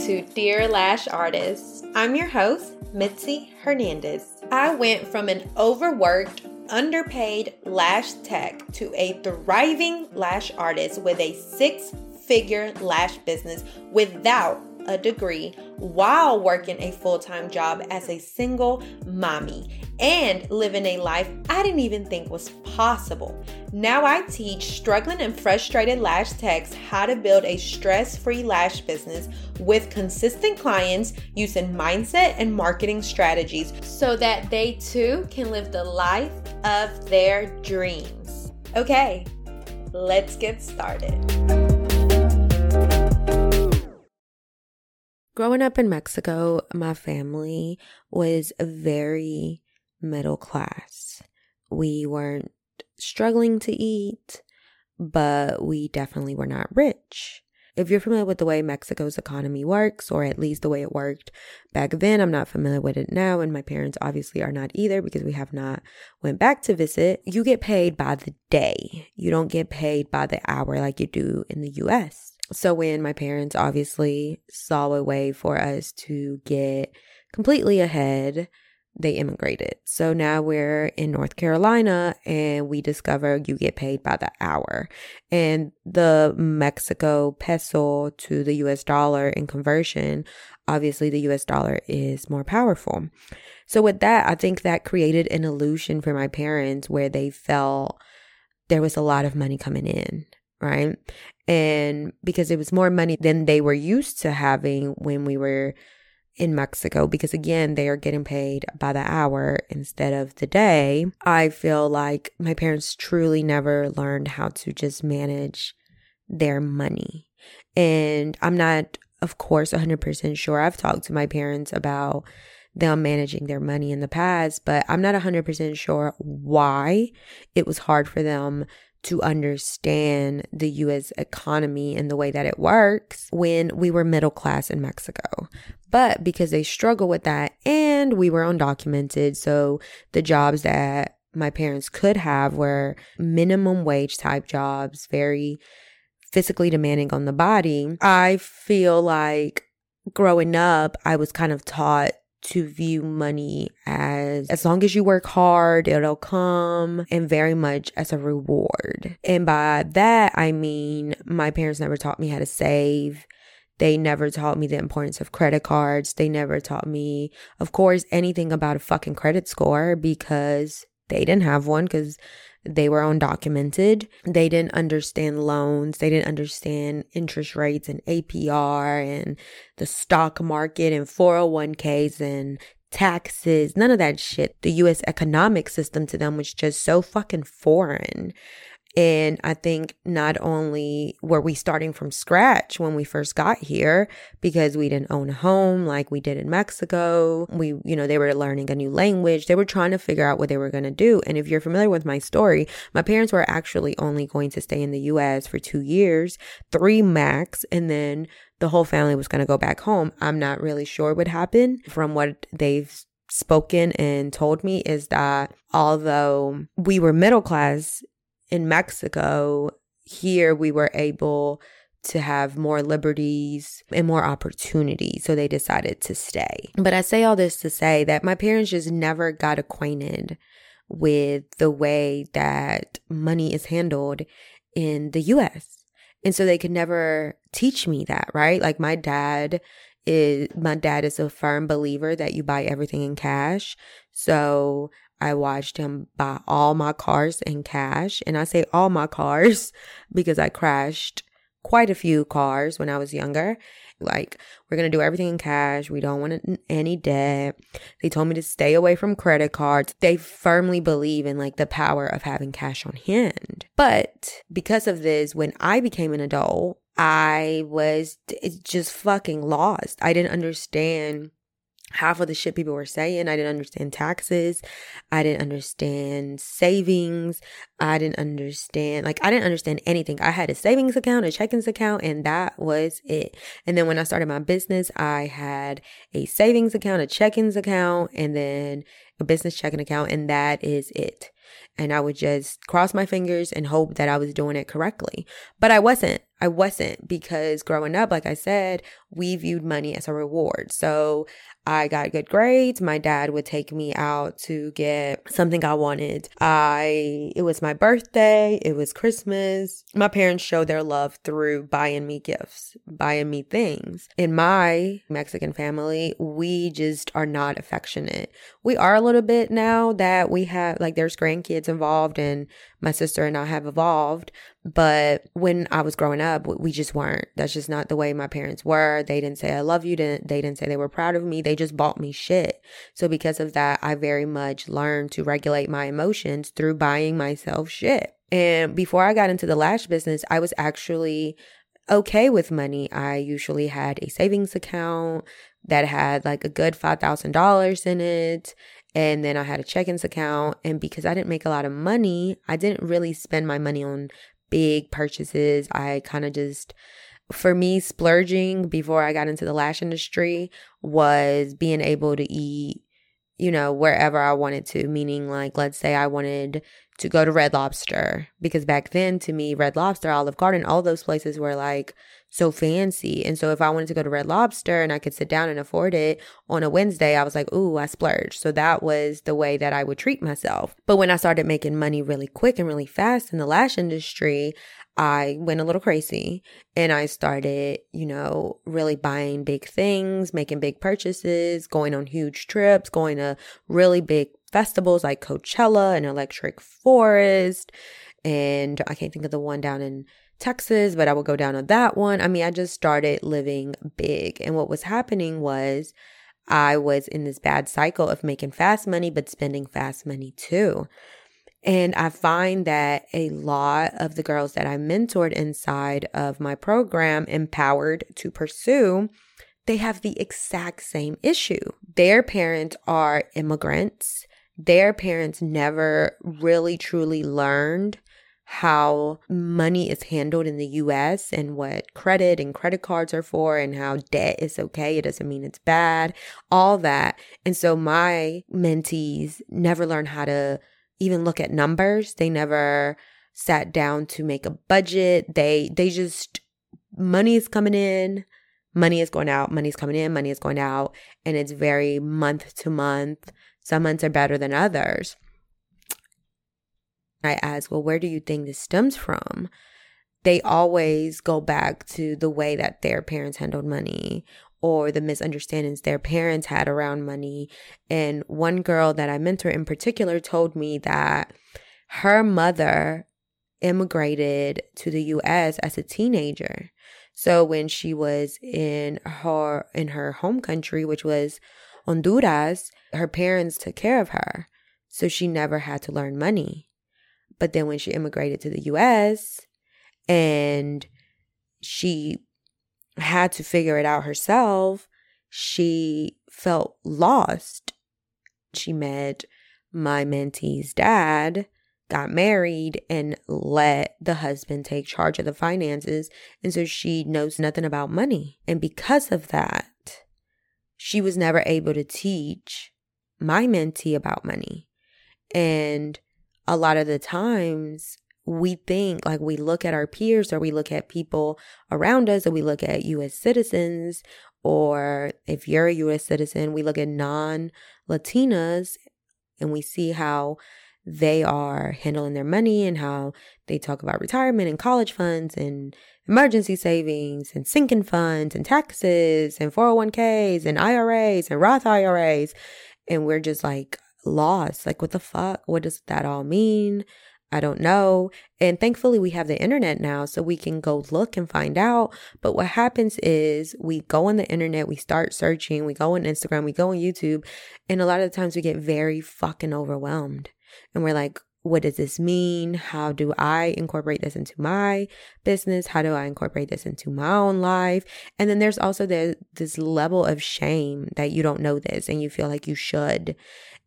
to Dear Lash Artist. I'm your host, Mitsy Hernandez. I went from an overworked, underpaid lash tech to a thriving lash artist with a six figure lash business without a degree while working a full time job as a single mommy and living a life I didn't even think was possible. Now I teach struggling and frustrated lash techs how to build a stress free lash business with consistent clients using mindset and marketing strategies so that they too can live the life of their dreams. Okay, let's get started. Growing up in Mexico, my family was very middle class. We weren't struggling to eat, but we definitely were not rich. If you're familiar with the way Mexico's economy works, or at least the way it worked back then, I'm not familiar with it now, and my parents obviously are not either because we have not went back to visit. You get paid by the day. You don't get paid by the hour like you do in the US. So when my parents obviously saw a way for us to get completely ahead, they immigrated. So now we're in North Carolina and we discover you get paid by the hour. And the Mexico peso to the US dollar in conversion, obviously the US dollar is more powerful. So with that, I think that created an illusion for my parents where they felt there was a lot of money coming in, right? And because it was more money than they were used to having when we were in Mexico because again, they are getting paid by the hour instead of the day. I feel like my parents truly never learned how to just manage their money. And I'm not, of course, 100% sure. I've talked to my parents about them managing their money in the past, but I'm not 100% sure why it was hard for them to understand the US economy and the way that it works when we were middle class in Mexico. But because they struggle with that and we were undocumented, so the jobs that my parents could have were minimum wage type jobs, very physically demanding on the body. I feel like growing up, I was kind of taught to view money as as long as you work hard, it'll come and very much as a reward. And by that, I mean my parents never taught me how to save. They never taught me the importance of credit cards. They never taught me, of course, anything about a fucking credit score because they didn't have one because they were undocumented. They didn't understand loans. They didn't understand interest rates and APR and the stock market and 401ks and taxes. None of that shit. The US economic system to them was just so fucking foreign. And I think not only were we starting from scratch when we first got here because we didn't own a home like we did in Mexico. We, you know, they were learning a new language. They were trying to figure out what they were going to do. And if you're familiar with my story, my parents were actually only going to stay in the US for two years, three max, and then the whole family was going to go back home. I'm not really sure what happened from what they've spoken and told me is that although we were middle class in Mexico, here we were able to have more liberties and more opportunity. So they decided to stay. But I say all this to say that my parents just never got acquainted with the way that money is handled in the US. And so they could never teach me that, right? Like my dad is my dad is a firm believer that you buy everything in cash. So I watched him buy all my cars in cash. And I say all my cars because I crashed quite a few cars when I was younger. Like, we're going to do everything in cash. We don't want any debt. They told me to stay away from credit cards. They firmly believe in like the power of having cash on hand. But because of this, when I became an adult, I was just fucking lost. I didn't understand half of the shit people were saying. I didn't understand taxes. I didn't understand savings. I didn't understand, like, I didn't understand anything. I had a savings account, a checkings account, and that was it. And then when I started my business, I had a savings account, a checkings account, and then a business checking account, and that is it. And I would just cross my fingers and hope that I was doing it correctly. But I wasn't. I wasn't because growing up, like I said, we viewed money as a reward. So I got good grades. My dad would take me out to get something I wanted. I it was my birthday, it was Christmas. My parents showed their love through buying me gifts, buying me things. In my Mexican family, we just are not affectionate. We are a little bit now that we have like there's grandkids involved and my sister and I have evolved, but when I was growing up, we just weren't. That's just not the way my parents were. They didn't say I love you. They didn't say they were proud of me. They just bought me shit. So because of that, I very much learned to regulate my emotions through buying myself shit. And before I got into the lash business, I was actually okay with money. I usually had a savings account that had like a good $5,000 in it. And then I had a check-ins account. And because I didn't make a lot of money, I didn't really spend my money on big purchases. I kind of just, for me, splurging before I got into the lash industry was being able to eat, you know, wherever I wanted to. Meaning, like, let's say I wanted to go to Red Lobster because back then, to me, Red Lobster, Olive Garden, all those places were like so fancy. And so if I wanted to go to Red Lobster and I could sit down and afford it on a Wednesday, I was like, ooh, I splurged. So that was the way that I would treat myself. But when I started making money really quick and really fast in the lash industry, I went a little crazy and I started, you know, really buying big things, making big purchases, going on huge trips, going to really big festivals like Coachella and Electric Forest. And I can't think of the one down in Texas, but I would go down on that one. I mean, I just started living big. And what was happening was I was in this bad cycle of making fast money, but spending fast money too. And I find that a lot of the girls that I mentored inside of my program, Empowered to Pursue, they have the exact same issue. Their parents are immigrants. Their parents never really truly learned how money is handled in the US and what credit and credit cards are for and how debt is okay. It doesn't mean it's bad, all that. And so my mentees never learned how to even look at numbers. They never sat down to make a budget. They they just money is coming in, money is going out, money is coming in, money is going out, and it's very month to month. Some months are better than others. I ask, well, where do you think this stems from? They always go back to the way that their parents handled money or the misunderstandings their parents had around money. And one girl that I mentor in particular told me that her mother immigrated to the US as a teenager. So when she was in her in her home country, which was Honduras, her parents took care of her. So she never had to learn money. But then when she immigrated to the US and she had to figure it out herself, she felt lost. She met my mentee's dad, got married, and let the husband take charge of the finances. And so she knows nothing about money. And because of that, she was never able to teach my mentee about money. And a lot of the times we think like we look at our peers or we look at people around us or we look at US citizens or if you're a US citizen, we look at non Latinas and we see how they are handling their money and how they talk about retirement and college funds and emergency savings and sinking funds and taxes and 401ks and IRAs and Roth IRAs. And we're just like, lost. Like, what the fuck? What does that all mean? I don't know. And thankfully, we have the internet now, so we can go look and find out. But what happens is we go on the internet, we start searching, we go on Instagram, we go on YouTube, and a lot of the times we get very fucking overwhelmed. And we're like, what does this mean? How do I incorporate this into my business? How do I incorporate this into my own life? And then there's also the, this level of shame that you don't know this and you feel like you should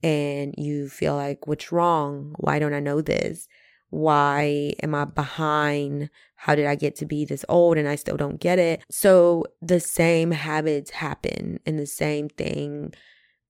and you feel like, what's wrong? Why don't I know this? Why am I behind? How did I get to be this old and I still don't get it? So the same habits happen and the same thing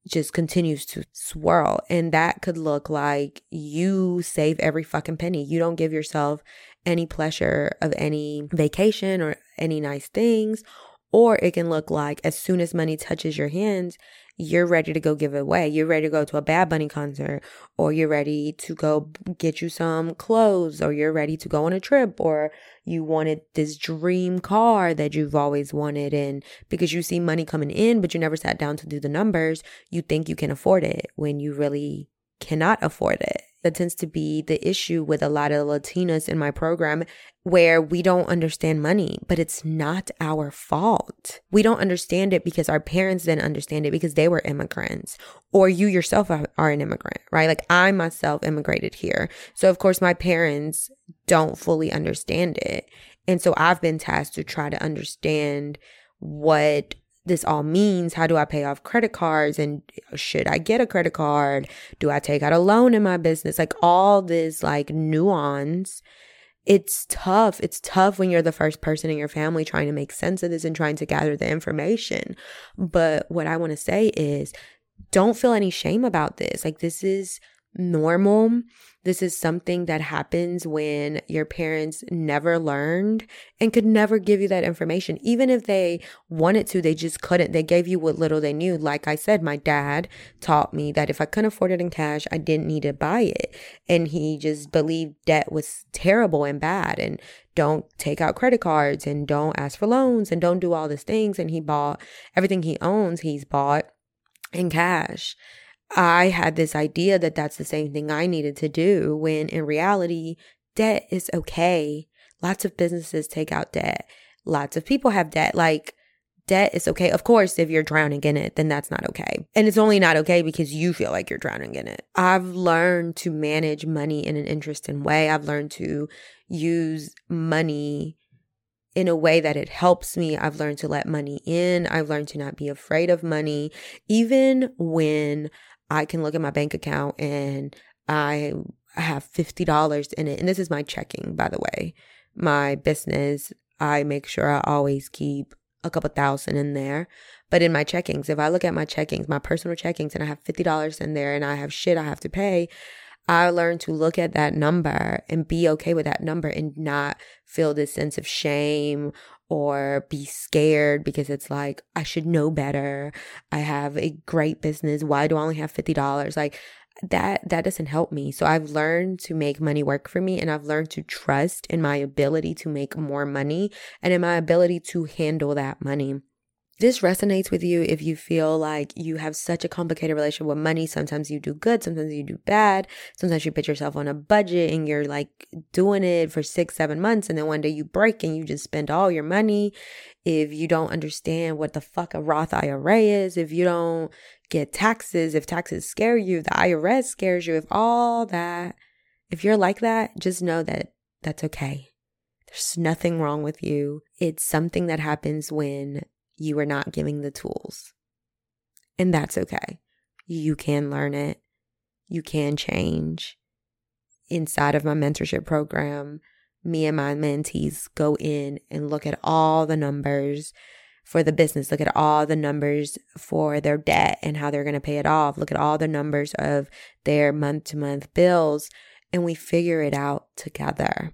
just continues to swirl. And that could look like you save every fucking penny. You don't give yourself any pleasure of any vacation or any nice things. Or it can look like as soon as money touches your hands, you're ready to go give it away. You're ready to go to a Bad Bunny concert, or you're ready to go get you some clothes, or you're ready to go on a trip, or you wanted this dream car that you've always wanted. And because you see money coming in, but you never sat down to do the numbers, you think you can afford it when you really cannot afford it. That tends to be the issue with a lot of Latinas in my program where we don't understand money, but it's not our fault. We don't understand it because our parents didn't understand it because they were immigrants, or you yourself are an immigrant, right? Like I myself immigrated here. So, of course, my parents don't fully understand it. And so I've been tasked to try to understand what this all means. How do I pay off credit cards? And should I get a credit card? Do I take out a loan in my business? Like all this like nuance it's tough. It's tough when you're the first person in your family trying to make sense of this and trying to gather the information. But what I want to say is don't feel any shame about this. Like, this is normal. This is something that happens when your parents never learned and could never give you that information. Even if they wanted to, they just couldn't. They gave you what little they knew. Like I said, my dad taught me that if I couldn't afford it in cash, I didn't need to buy it. And he just believed debt was terrible and bad and don't take out credit cards and don't ask for loans and don't do all these things. And he bought everything he owns, he's bought in cash. I had this idea that that's the same thing I needed to do when in reality, debt is okay. Lots of businesses take out debt. Lots of people have debt. Like, debt is okay. Of course, if you're drowning in it, then that's not okay. And it's only not okay because you feel like you're drowning in it. I've learned to manage money in an interesting way. I've learned to use money in a way that it helps me. I've learned to let money in. I've learned to not be afraid of money, even when I can look at my bank account and I have $50 in it. And this is my checking, by the way. My business, I make sure I always keep a couple thousand in there. But in my checkings, if I look at my checkings, my personal checkings, and I have $50 in there and I have shit I have to pay, I learned to look at that number and be okay with that number and not feel this sense of shame or be scared because it's like, I should know better. I have a great business. Why do I only have $50? Like, that that doesn't help me. So I've learned to make money work for me and I've learned to trust in my ability to make more money and in my ability to handle that money this resonates with you if you feel like you have such a complicated relationship with money. Sometimes you do good, sometimes you do bad. Sometimes you put yourself on a budget and you're like doing it for six, seven months, and then one day you break and you just spend all your money. If you don't understand what the fuck a Roth IRA is, if you don't get taxes, if taxes scare you, the IRS scares you, if all that, if you're like that, just know that that's okay. There's nothing wrong with you. It's something that happens when you are not giving the tools. And that's okay. You can learn it. You can change. Inside of my mentorship program, me and my mentees go in and look at all the numbers for the business, look at all the numbers for their debt and how they're going to pay it off, look at all the numbers of their month to month bills, and we figure it out together.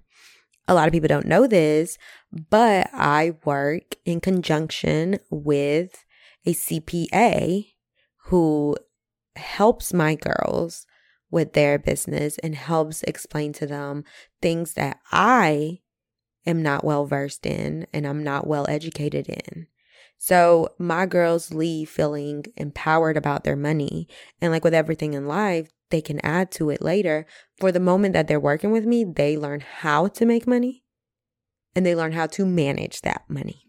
A lot of people don't know this, but I work in conjunction with a CPA who helps my girls with their business and helps explain to them things that I am not well versed in and I'm not well educated in. So my girls leave feeling empowered about their money. And like with everything in life, they can add to it later. For the moment that they're working with me, they learn how to make money and they learn how to manage that money.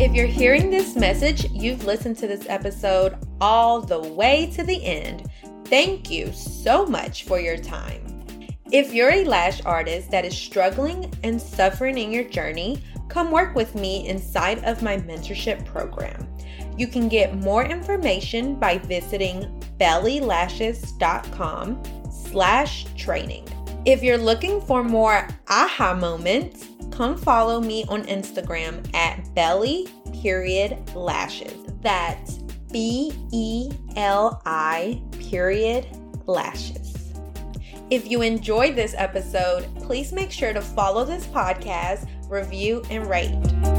If you're hearing this message, you've listened to this episode all the way to the end. Thank you so much for your time. If you're a lash artist that is struggling and suffering in your journey, come work with me inside of my mentorship program. You can get more information by visiting belilashes.com slash training. If you're looking for more aha moments, come follow me on Instagram at beli period lashes. That's B E L I period lashes. If you enjoyed this episode, please make sure to follow this podcast, review, and rate.